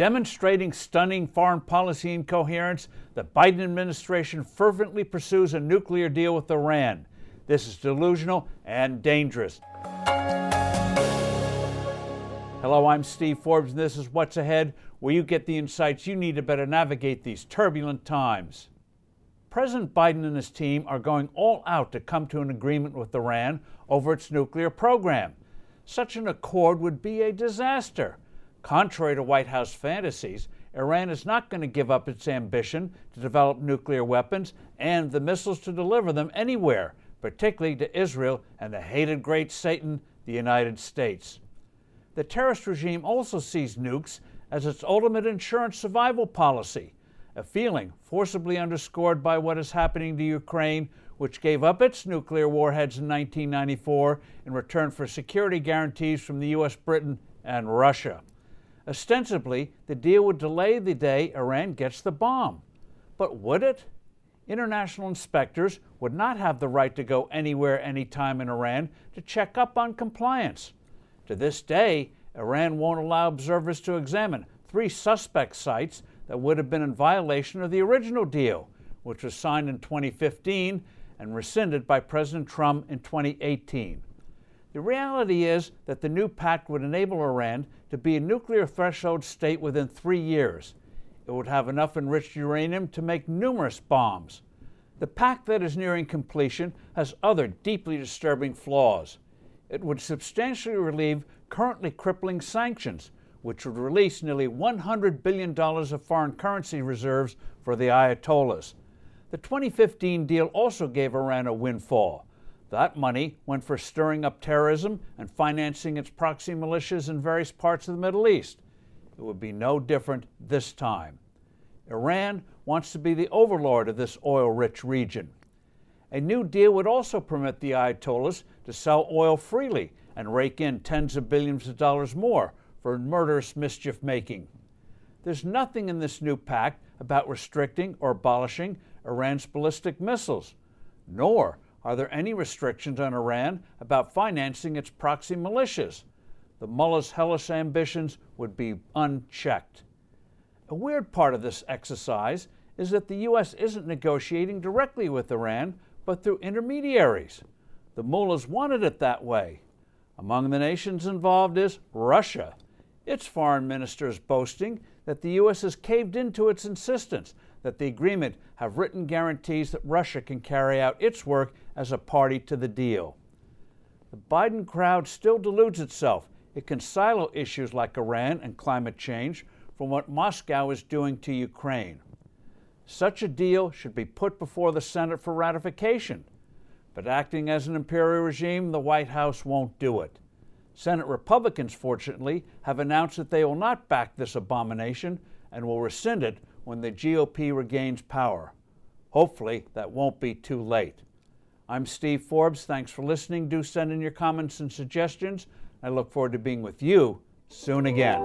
Demonstrating stunning foreign policy incoherence, the Biden administration fervently pursues a nuclear deal with Iran. This is delusional and dangerous. Hello, I'm Steve Forbes, and this is What's Ahead, where you get the insights you need to better navigate these turbulent times. President Biden and his team are going all out to come to an agreement with Iran over its nuclear program. Such an accord would be a disaster. Contrary to White House fantasies, Iran is not going to give up its ambition to develop nuclear weapons and the missiles to deliver them anywhere, particularly to Israel and the hated great Satan, the United States. The terrorist regime also sees nukes as its ultimate insurance survival policy, a feeling forcibly underscored by what is happening to Ukraine, which gave up its nuclear warheads in 1994 in return for security guarantees from the U.S., Britain, and Russia. Ostensibly, the deal would delay the day Iran gets the bomb. But would it? International inspectors would not have the right to go anywhere, anytime in Iran to check up on compliance. To this day, Iran won't allow observers to examine three suspect sites that would have been in violation of the original deal, which was signed in 2015 and rescinded by President Trump in 2018. The reality is that the new pact would enable Iran to be a nuclear threshold state within three years. It would have enough enriched uranium to make numerous bombs. The pact that is nearing completion has other deeply disturbing flaws it would substantially relieve currently crippling sanctions, which would release nearly $100 billion of foreign currency reserves for the Ayatollahs. The 2015 deal also gave Iran a windfall. That money went for stirring up terrorism and financing its proxy militias in various parts of the Middle East. It would be no different this time. Iran wants to be the overlord of this oil rich region. A new deal would also permit the Ayatollahs to sell oil freely and rake in tens of billions of dollars more for murderous mischief making. There's nothing in this new pact about restricting or abolishing Iran's ballistic missiles, nor are there any restrictions on Iran about financing its proxy militias. The mullah's hellish ambitions would be unchecked. A weird part of this exercise is that the U.S. isn't negotiating directly with Iran, but through intermediaries. The mullahs wanted it that way. Among the nations involved is Russia. Its foreign minister is boasting that the U.S. has caved into its insistence that the agreement have written guarantees that Russia can carry out its work as a party to the deal. The Biden crowd still deludes itself it can silo issues like Iran and climate change from what Moscow is doing to Ukraine. Such a deal should be put before the Senate for ratification. But acting as an imperial regime, the White House won't do it. Senate Republicans, fortunately, have announced that they will not back this abomination and will rescind it when the GOP regains power. Hopefully, that won't be too late. I'm Steve Forbes. Thanks for listening. Do send in your comments and suggestions. I look forward to being with you soon again.